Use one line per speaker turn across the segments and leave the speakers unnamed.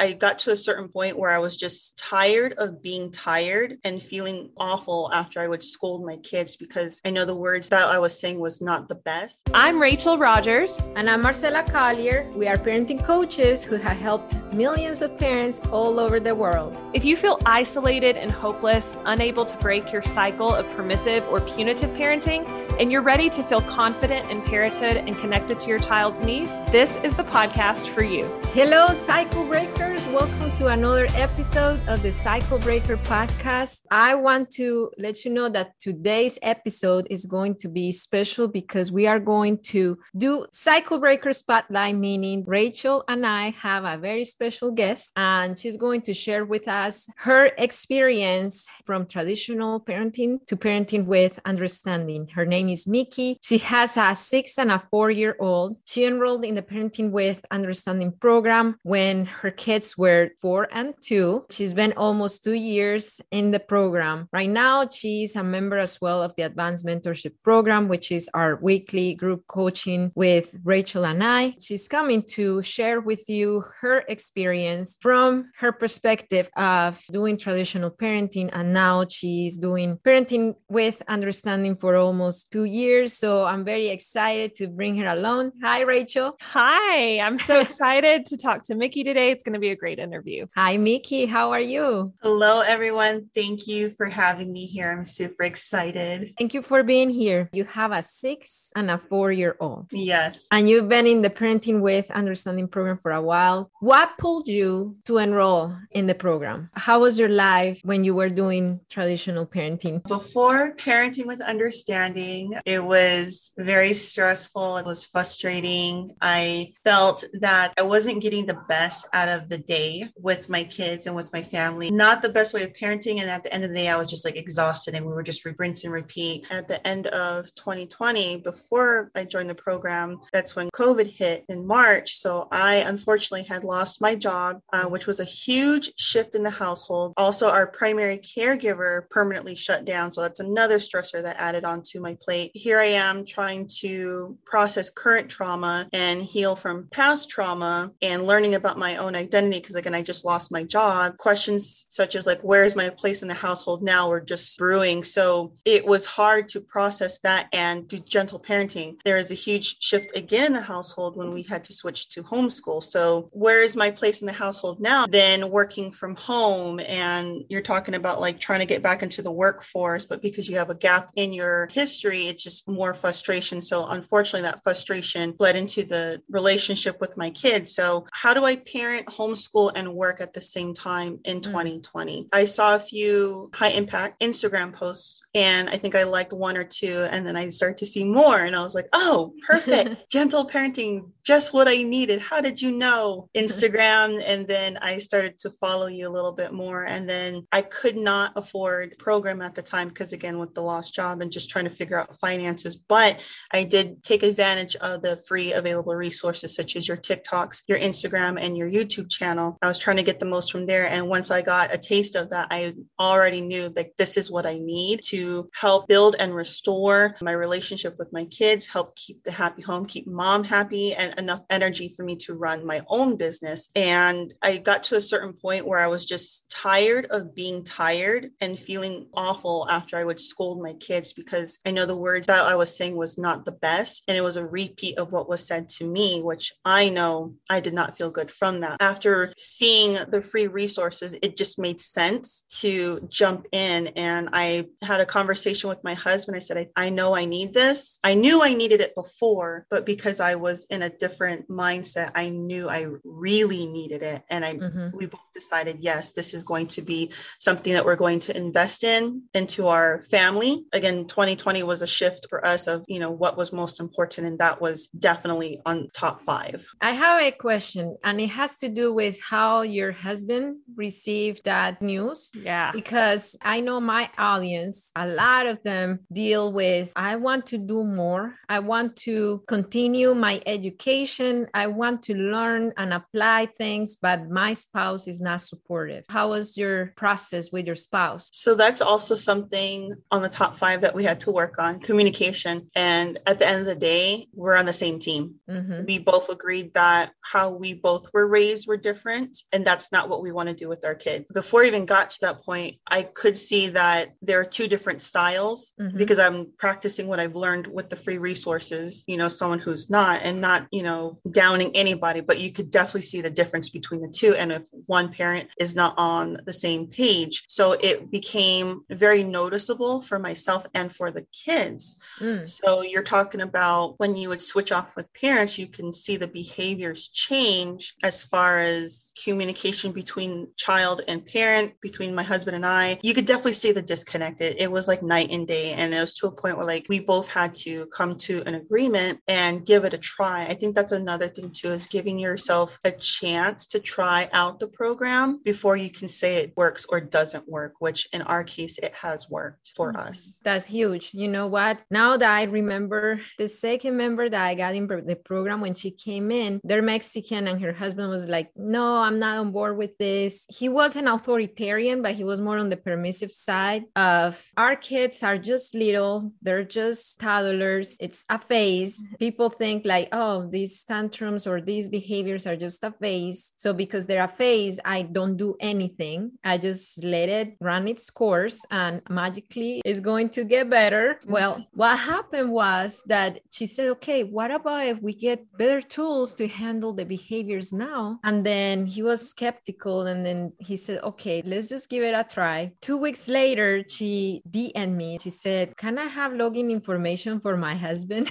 I got to a certain point where I was just tired of being tired and feeling awful after I would scold my kids because I know the words that I was saying was not the best.
I'm Rachel Rogers.
And I'm Marcela Collier. We are parenting coaches who have helped millions of parents all over the world.
If you feel isolated and hopeless, unable to break your cycle of permissive or punitive parenting, and you're ready to feel confident in parenthood and connected to your child's needs, this is the podcast for you.
Hello, cycle breakers. Welcome to another episode of the Cycle Breaker podcast. I want to let you know that today's episode is going to be special because we are going to do Cycle Breaker Spotlight, meaning Rachel and I have a very special guest, and she's going to share with us her experience from traditional parenting to parenting with understanding. Her name is Miki. She has a six and a four year old. She enrolled in the Parenting with Understanding program when her kids were four and two. She's been almost two years in the program. Right now, she's a member as well of the Advanced Mentorship Program, which is our weekly group coaching with Rachel and I. She's coming to share with you her experience from her perspective of doing traditional parenting. And now she's doing parenting with understanding for almost two years. So I'm very excited to bring her along. Hi, Rachel.
Hi, I'm so excited to talk to Miki today. It's going to be a great interview.
Hi, Miki. How are you?
Hello, everyone. Thank you for having me here. I'm super excited.
Thank you for being here. You have a six and a four year old.
Yes.
And you've been in the Parenting with Understanding program for a while. What pulled you to enroll in the program? How was your life when you were doing traditional parenting?
Before Parenting with Understanding, it was very stressful. It was frustrating. I felt that I wasn't getting the best out of the day with my kids and with my family. Not the best way of parenting. And at the end of the day, I was just like exhausted and we were just rinse and repeat. At the end of 2020, before I joined the program, that's when COVID hit in March. So I unfortunately had lost my job, uh, which was a huge shift in the household. Also, our primary caregiver permanently shut down. So that's another stressor that added onto my plate. Here I am trying to process current trauma and heal from past trauma and learning about my own identity because again I just lost my job. Questions such as like where is my place in the household now were just brewing. So it was hard to process that and do gentle parenting. There is a huge shift again in the household when we had to switch to homeschool. So where is my place in the household now? Then working from home and you're talking about like trying to get back into the workforce, but because you have a gap in your history, it's just more frustration. So unfortunately that frustration bled into the relationship with my kids. So how do I parent, homeschool, and work at the same time in mm. 2020? I saw a few high impact Instagram posts and I think I liked one or two, and then I started to see more, and I was like, oh, perfect. Gentle parenting, just what I needed. How did you know? Instagram. and then I started to follow you a little bit more. And then I could not afford program at the time because again, with the lost job and just trying to figure out finances. But I did take advantage of the free available resources such as your TikToks, your Instagram, and your YouTube channel. I was trying to get the most from there. And once I got a taste of that, I already knew like this is what I need to help build and restore my relationship with my kids, help keep the happy home, keep mom happy, and enough energy for me to run my own business. And I got to a certain point where I was just tired of being tired and feeling awful after I would scold my kids because I know the words that I was saying was not the best. And it was a repeat of what was said to me, which I know I did not feel good from that. After seeing the free resources, it just made sense to jump in. And I had a conversation with my husband. I said, I, I know I need this. I knew I needed it before, but because I was in a different mindset, I knew I really needed it. And I mm-hmm. we both decided, yes, this is going to be something that we're going to invest in into our family. Again, 2020 was a shift for us of, you know, what was most important. And that was definitely on top five.
I have a question, and it has to do with how your husband received that news.
Yeah.
Because I know my audience, a lot of them deal with I want to do more. I want to continue my education. I want to learn and apply things, but my spouse is not supportive. How was your process with your spouse?
So that's also something on the top five that we had to work on communication. And at the end of the day, we're on the same team. Mm-hmm. We both agreed that how we both were raised were different. And that's not what we want to do with our kids. Before I even got to that point, I could see that there are two different styles mm-hmm. because I'm practicing what I've learned with the free resources, you know, someone who's not and not, you know, downing anybody, but you could definitely see the difference between the two. And if one parent is not on the same page. So it became very noticeable for myself and for the kids. Mm. So you're talking about when you would switch off with parents, you can see the behaviors change as far as communication between child and parent, between my husband and I. You could definitely see the disconnect. It, it was like night and day. And it was to a point where like we both had to come to an agreement and give it a try. I think that's another thing too, is giving yourself a chance to try out the program before you can say it works or doesn't work, which in our case, it has worked for mm-hmm. us.
That's huge. You know what? Now that I remember the second member that I got in the program when she came in, they're Mexican and her husband was like, no, I'm not on board with this. He was an authoritarian, but he was more on the permissive side of our kids are just little, they're just toddlers. It's a phase. People think like, oh, these tantrums or these behaviors are just a phase. So because they're a phase, I don't do anything. I just let it run its course and magically it's going to get better. Well, what happened was that she said, okay, what about if we get better tools to handle the behaviors now? And then he was skeptical and then he said, okay, let's just give it a try. Two weeks later, she DM'd me. She said, can I have login information for my husband?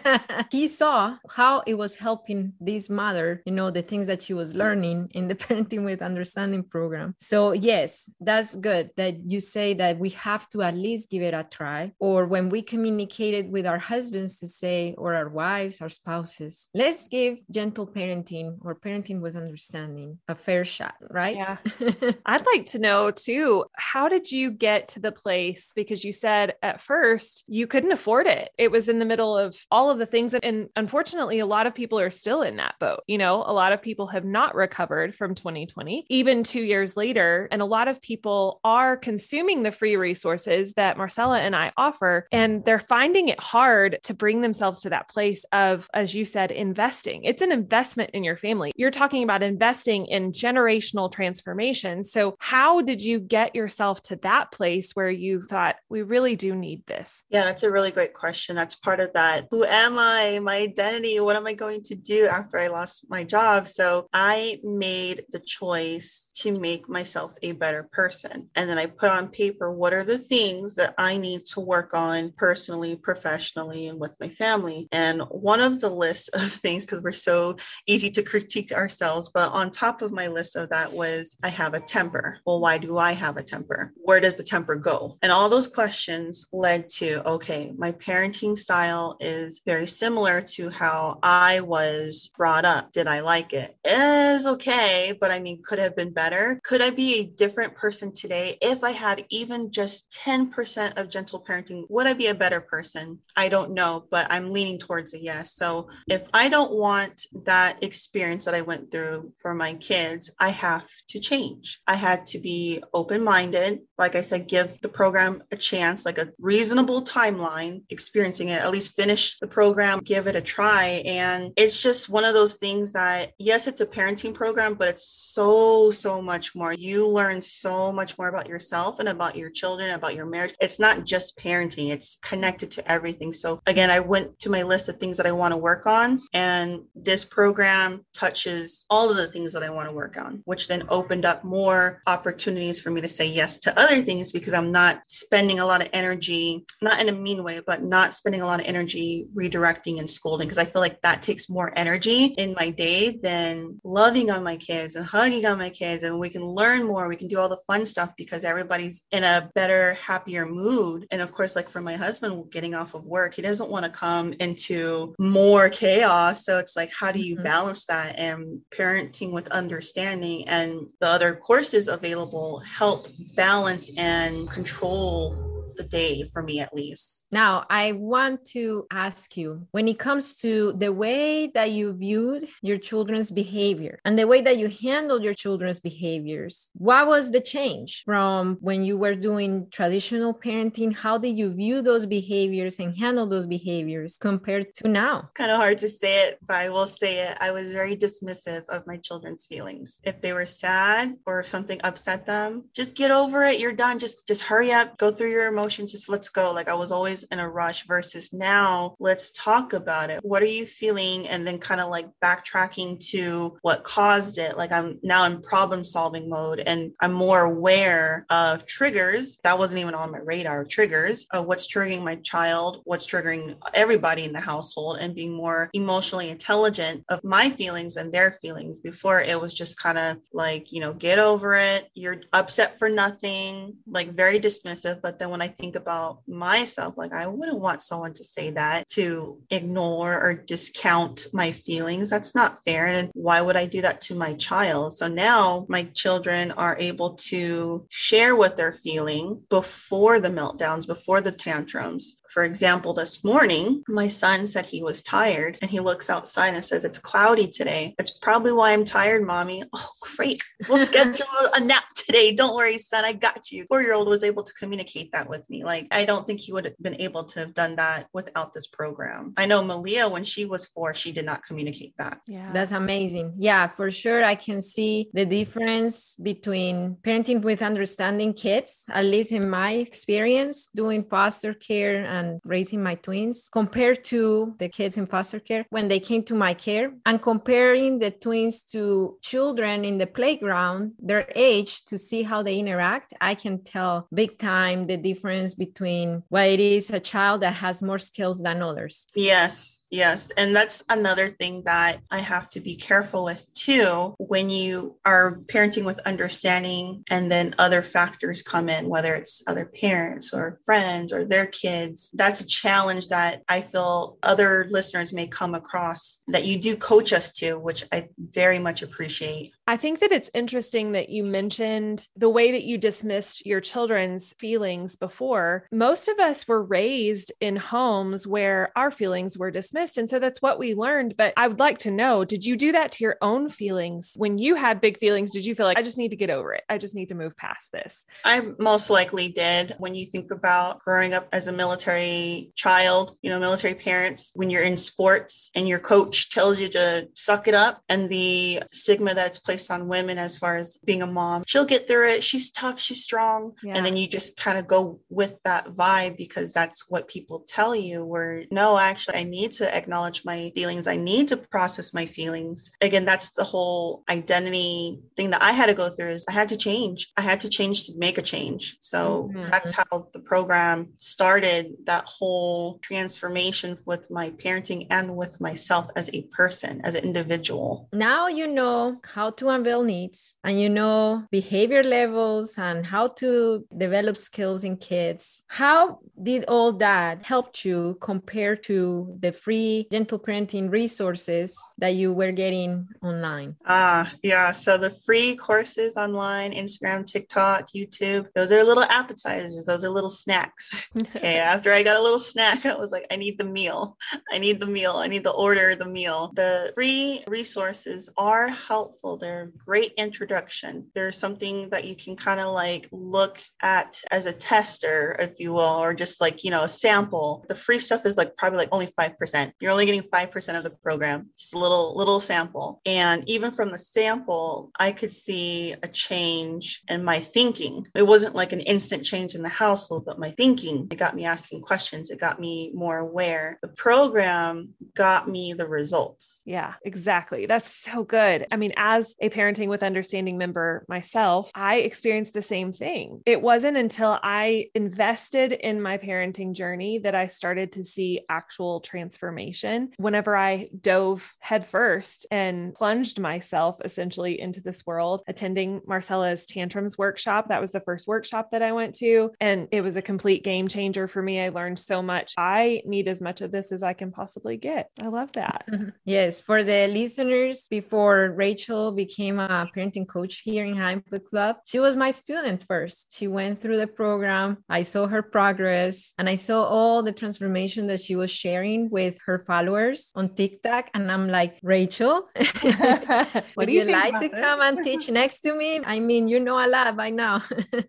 he saw how it was helping this mother, you know, the things that she was learning in the Parenting with Understanding program. So, yes, that's good that you say that we have to at least give it a try. Or when we communicated with our husbands to say, or our wives, our spouses, let's give gentle parenting or parenting with understanding a fair shot, right?
Yeah. I'd like to know too, how did you get to the place? Because you said at first you couldn't afford it. It was in the middle of all of the things. And unfortunately, a lot of people are still in that boat. You know, a lot of people have not recovered from 2020, even two years later. And a lot of people are consuming the free resources that Marcela and I offer, and they're finding it hard to bring themselves to that place of, as you said, investing. It's an investment in your family. You're talking about investing in generational transformation. So, how did you get yourself to that place where you thought, we really do need this?
Yeah, that's a really great question. That's part of that. Who am I? My identity? What am I going to do after I lost my job? So, I made the choice to make myself a better person. And then I put on paper what are the things that I need to work on personally, professionally, and with my family. And one of the lists of things, because we're so easy to critique ourselves, but on top of my list of that was I have a temper. Well, why do I have a temper? Where does the temper go? And all those questions led to okay, my parenting style is very similar to how I was brought up. Did I like it? It is okay, but I mean, could have been better. Could I be a different person today if I had even just 10% of gentle parenting? Would I be a better person? I don't know, but I'm leaning towards a yes. So if I don't want that experience that I went through for my kids, I have to change. I had to be open minded. Like I said, give the program a chance, like a reasonable timeline, experiencing it, at least finish the program, give it a try. And it's just one of those things that, yes, it's a parenting program, but it's so, so much more. You learn so much more about yourself and about your children, about your marriage. It's not just parenting, it's connected to everything. So, again, I went to my list of things that I want to work on, and this program touches all of the things that I want to work on, which then opened up more opportunities for me to say yes to other things because I'm not spending a lot of energy, not in a mean way, but not spending a lot of energy redirecting and scolding because I feel like that takes more energy in my day than loving on my kids and hugging on my kids. And we can learn more, we can do all the fun stuff because everybody's in a better, happier mood. And of course, like for my husband getting off of work, he doesn't want to come into more chaos. So it's like, how do you mm-hmm. balance that? And parenting with understanding and the other courses available help balance and control full the day for me at least.
Now, I want to ask you when it comes to the way that you viewed your children's behavior and the way that you handled your children's behaviors, what was the change from when you were doing traditional parenting? How did you view those behaviors and handle those behaviors compared to now?
Kind of hard to say it, but I will say it. I was very dismissive of my children's feelings. If they were sad or something upset them, just get over it. You're done. Just just hurry up, go through your emotions, just let's go. Like I was always in a rush versus now, let's talk about it. What are you feeling? And then kind of like backtracking to what caused it. Like I'm now in problem solving mode and I'm more aware of triggers. That wasn't even on my radar, triggers of what's triggering my child, what's triggering everybody in the household, and being more emotionally intelligent of my feelings and their feelings. Before it was just kind of like, you know, get over it. You're upset for nothing, like very dismissive. But then when I think about myself, like I wouldn't want someone to say that to ignore or discount my feelings. That's not fair. And why would I do that to my child? So now my children are able to share what they're feeling before the meltdowns, before the tantrums, for example, this morning, my son said he was tired and he looks outside and says, It's cloudy today. That's probably why I'm tired, mommy. Oh, great. We'll schedule a nap today. Don't worry, son. I got you. Four year old was able to communicate that with me. Like, I don't think he would have been able to have done that without this program. I know Malia, when she was four, she did not communicate that.
Yeah. That's amazing. Yeah, for sure. I can see the difference between parenting with understanding kids, at least in my experience, doing foster care and raising my twins compared to the kids in foster care when they came to my care. And comparing the twins to children in the playground their age to see how they interact i can tell big time the difference between what it is a child that has more skills than others.
Yes yes. And that's another thing that i have to be careful with too when you are parenting with understanding and then other factors come in whether it's other parents or friends or their kids that's a challenge that I feel other listeners may come across that you do coach us to, which I very much appreciate.
I think that it's interesting that you mentioned the way that you dismissed your children's feelings before. Most of us were raised in homes where our feelings were dismissed. And so that's what we learned. But I would like to know did you do that to your own feelings? When you had big feelings, did you feel like, I just need to get over it? I just need to move past this?
I most likely did. When you think about growing up as a military child, you know, military parents, when you're in sports and your coach tells you to suck it up and the stigma that's placed placed on women as far as being a mom. She'll get through it. She's tough. She's strong. Yeah. And then you just kind of go with that vibe because that's what people tell you. Where no, actually, I need to acknowledge my feelings. I need to process my feelings. Again, that's the whole identity thing that I had to go through is I had to change. I had to change to make a change. So mm-hmm. that's how the program started that whole transformation with my parenting and with myself as a person, as an individual.
Now you know how to unveil needs and you know behavior levels and how to develop skills in kids. How did all that help you compare to the free gentle parenting resources that you were getting online?
Ah, yeah. So the free courses online, Instagram, TikTok, YouTube, those are little appetizers, those are little snacks. okay. After I got a little snack, I was like, I need the meal. I need the meal. I need the order, the meal. The free resources are helpful. They're great introduction. There's something that you can kind of like look at as a tester, if you will, or just like, you know, a sample. The free stuff is like probably like only 5%. You're only getting 5% of the program, just a little, little sample. And even from the sample, I could see a change in my thinking. It wasn't like an instant change in the household, but my thinking, it got me asking questions. It got me more aware. The program got me the results.
Yeah, exactly. That's so good. I mean, as a parenting with understanding member myself, I experienced the same thing. It wasn't until I invested in my parenting journey that I started to see actual transformation. Whenever I dove headfirst and plunged myself essentially into this world, attending Marcela's tantrums workshop, that was the first workshop that I went to. And it was a complete game changer for me. I learned so much. I need as much of this as I can possibly get. I love that.
Yes. For the listeners, before Rachel became a parenting coach here in High Impact Club, she was my student first. She went through the program. I saw her progress and I saw all the transformation that she was sharing with her followers on TikTok. And I'm like, Rachel, would you, you like to this? come and teach next to me? I mean, you know a lot by now.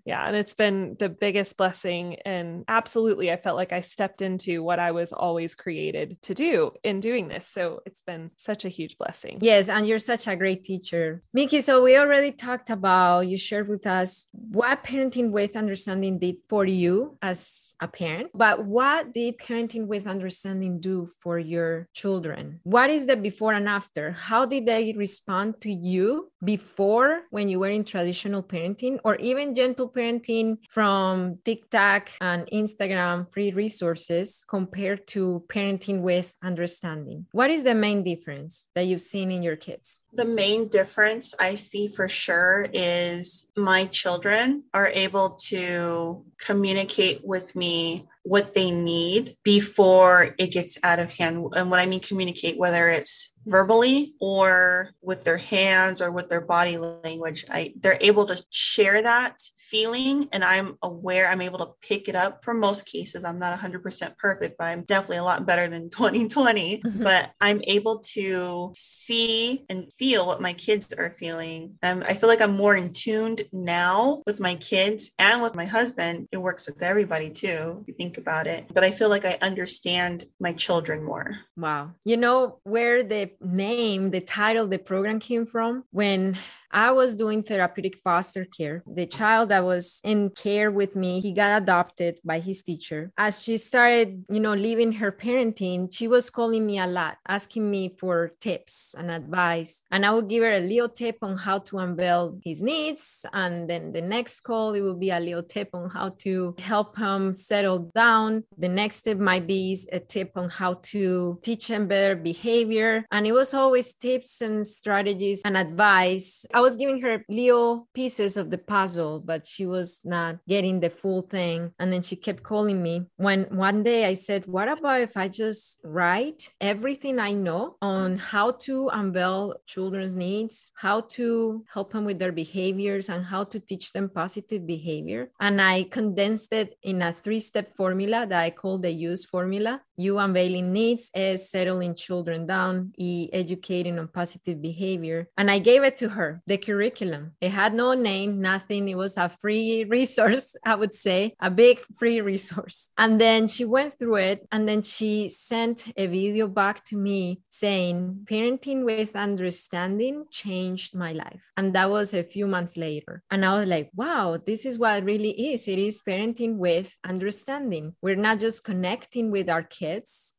yeah. And it's been the biggest blessing. And absolutely, I felt like I stepped into what I was always created to do in doing this. So it's been such a huge blessing.
Yes. And you're such a great teacher. Miki, so we already talked about, you shared with us what parenting with understanding did for you as a parent, but what did parenting with understanding do for your children? What is the before and after? How did they respond to you before when you were in traditional parenting or even gentle parenting from TikTok and Instagram free resources compared to parenting with understanding? What is the main difference that you've seen in your kids?
The main difference I see for sure is my children are able to communicate with me what they need before it gets out of hand. And what I mean communicate, whether it's verbally or with their hands or with their body language. I, they're able to share that feeling and i'm aware i'm able to pick it up for most cases. I'm not 100% perfect but i'm definitely a lot better than 2020 mm-hmm. but i'm able to see and feel what my kids are feeling. Um, i feel like i'm more in tuned now with my kids and with my husband. It works with everybody too if you think about it. But i feel like i understand my children more.
Wow. You know where the name, the title, the program came from when I was doing therapeutic foster care. The child that was in care with me, he got adopted by his teacher. As she started, you know, leaving her parenting, she was calling me a lot, asking me for tips and advice. And I would give her a little tip on how to unveil his needs. And then the next call, it would be a little tip on how to help him settle down. The next tip might be a tip on how to teach him better behavior. And it was always tips and strategies and advice. I was giving her little pieces of the puzzle, but she was not getting the full thing. And then she kept calling me. When one day I said, What about if I just write everything I know on how to unveil children's needs, how to help them with their behaviors, and how to teach them positive behavior? And I condensed it in a three step formula that I call the use formula. U unveiling needs, S settling children down, E educating on positive behavior. And I gave it to her the curriculum. It had no name, nothing. It was a free resource, I would say, a big free resource. And then she went through it and then she sent a video back to me saying, Parenting with understanding changed my life. And that was a few months later. And I was like, wow, this is what it really is. It is parenting with understanding. We're not just connecting with our kids,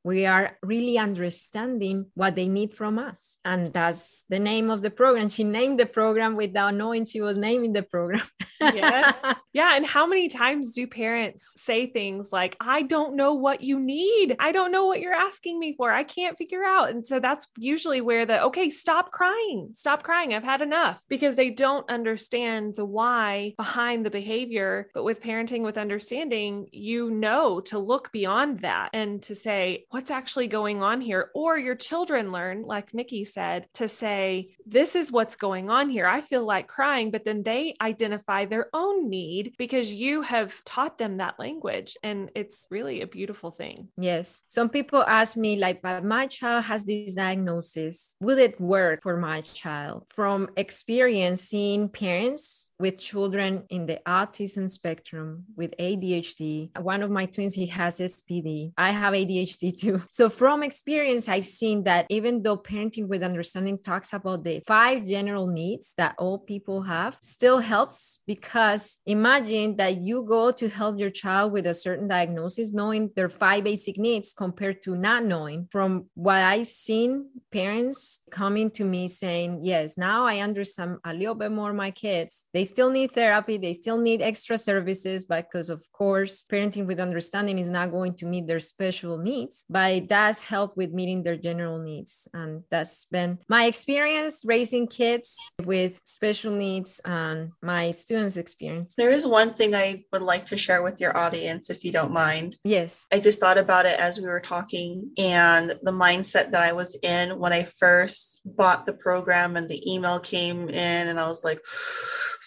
we are really understanding what they need from us. And that's the name of the program. She named the program program without knowing she was naming the program.
yes. Yeah. And how many times do parents say things like, I don't know what you need. I don't know what you're asking me for. I can't figure out. And so that's usually where the, okay, stop crying. Stop crying. I've had enough because they don't understand the why behind the behavior. But with parenting with understanding, you know to look beyond that and to say, what's actually going on here? Or your children learn, like Miki said, to say, this is what's going on here. I feel like crying, but then they identify their own need because you have taught them that language. And it's really a beautiful thing.
Yes. Some people ask me, like, but my child has this diagnosis. Will it work for my child? From experiencing parents with children in the autism spectrum with ADHD. One of my twins, he has SPD. I have ADHD too. So from experience, I've seen that even though parenting with understanding talks about the five general needs that all people have, still helps because imagine that you go to help your child with a certain diagnosis, knowing their five basic needs compared to not knowing. From what I've seen, parents coming to me saying, yes, now I understand a little bit more my kids. They still need therapy, they still need extra services because, of course, parenting with understanding is not going to meet their special needs, but it does help with meeting their general needs. And that's been my experience raising kids with special needs and my students' experience.
There is one thing I would like to share with your audience, if you don't mind.
Yes.
I just thought about it as we were talking and the mindset that I was in when I first bought the program and the email came in, and I was like,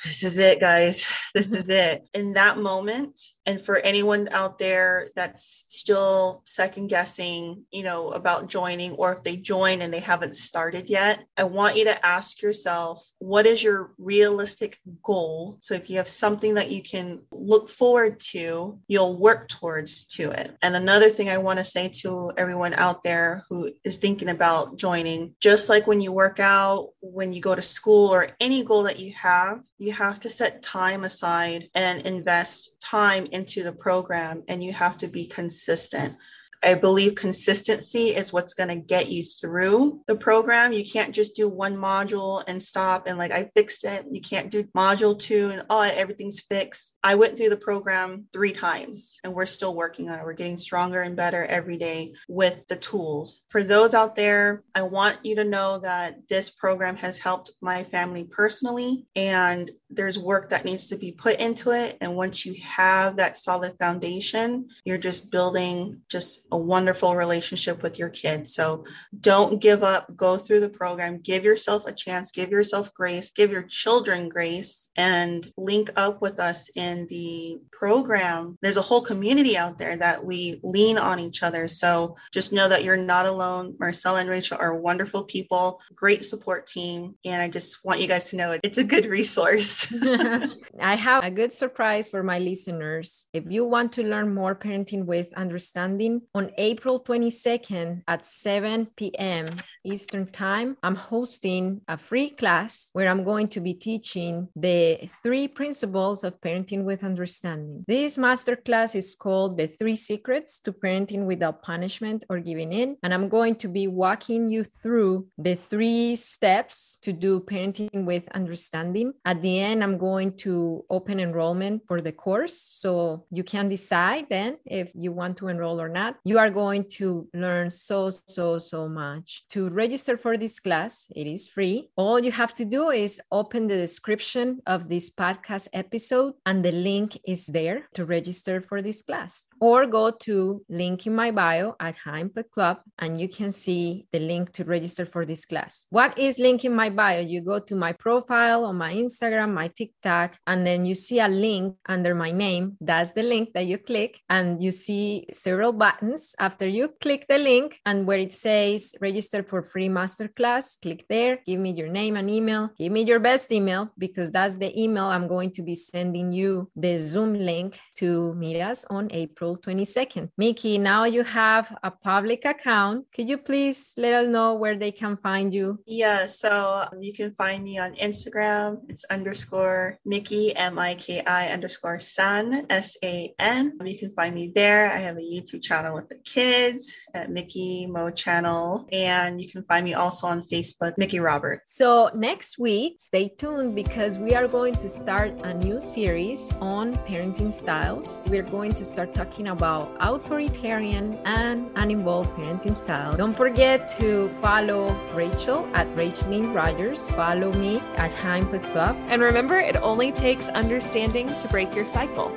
this is it, guys. This is it. In that moment, and for anyone out there that's still second guessing, you know, about joining, or if they join and they haven't started yet, I want you to ask yourself, what is your realistic goal? So if you have something that you can look forward to, you'll work towards to it. And another thing I want to say to everyone out there who is thinking about joining, just like when you work out, when you go to school, or any goal that you have, you have to set time aside and invest time into the program and you have to be consistent. I believe consistency is what's going to get you through the program. You can't just do one module and stop and like I fixed it. You can't do module two and oh everything's fixed. I went through the program three times and we're still working on it. We're getting stronger and better every day with the tools. For those out there, I want you to know that this program has helped my family personally and there's work that needs to be put into it. And once you have that solid foundation, you're just building just a wonderful relationship with your kids. So don't give up, go through the program, give yourself a chance, give yourself grace, give your children grace, and link up with us in the program. There's a whole community out there that we lean on each other. So just know that you're not alone. Marcela and Rachel are wonderful people, great support team. And I just want you guys to know it's a good resource.
I have a good surprise for my listeners. If you want to learn more parenting with understanding, on April 22nd at 7 p.m. Eastern Time, I'm hosting a free class where I'm going to be teaching the three principles of parenting with understanding. This masterclass is called The Three Secrets to Parenting Without Punishment or Giving In. And I'm going to be walking you through the three steps to do parenting with understanding. At the end, I'm going to open enrollment for the course. So you can decide then if you want to enroll or not. You are going to learn so, so, so much. To register for this class, it is free. All you have to do is open the description of this podcast episode, and the link is there to register for this class. Or go to link in my bio at High Impact Club, and you can see the link to register for this class. What is link in my bio? You go to my profile on my Instagram, my TikTok, and then you see a link under my name. That's the link that you click, and you see several buttons. After you click the link, and where it says register for free masterclass, click there, give me your name and email, give me your best email, because that's the email I'm going to be sending you the Zoom link to meet us on April 22nd. Miki, now you have a public account. Could you please let us know where they can find you?
Yeah, so um, you can find me on Instagram. It's underscore Miki, M I K I underscore San, S A N. Um, you can find me there. I have a YouTube channel with the kids at Mickey Mo Channel. And you can find me also on Facebook, Miki Roberts.
So next week, stay tuned because we are going to start a new series on parenting styles. We're going to start talking about authoritarian and uninvolved parenting style. Don't forget to follow Rachel at Rachlynn Rogers. Follow me at High Impact Club.
And remember, it only takes understanding to break your cycle.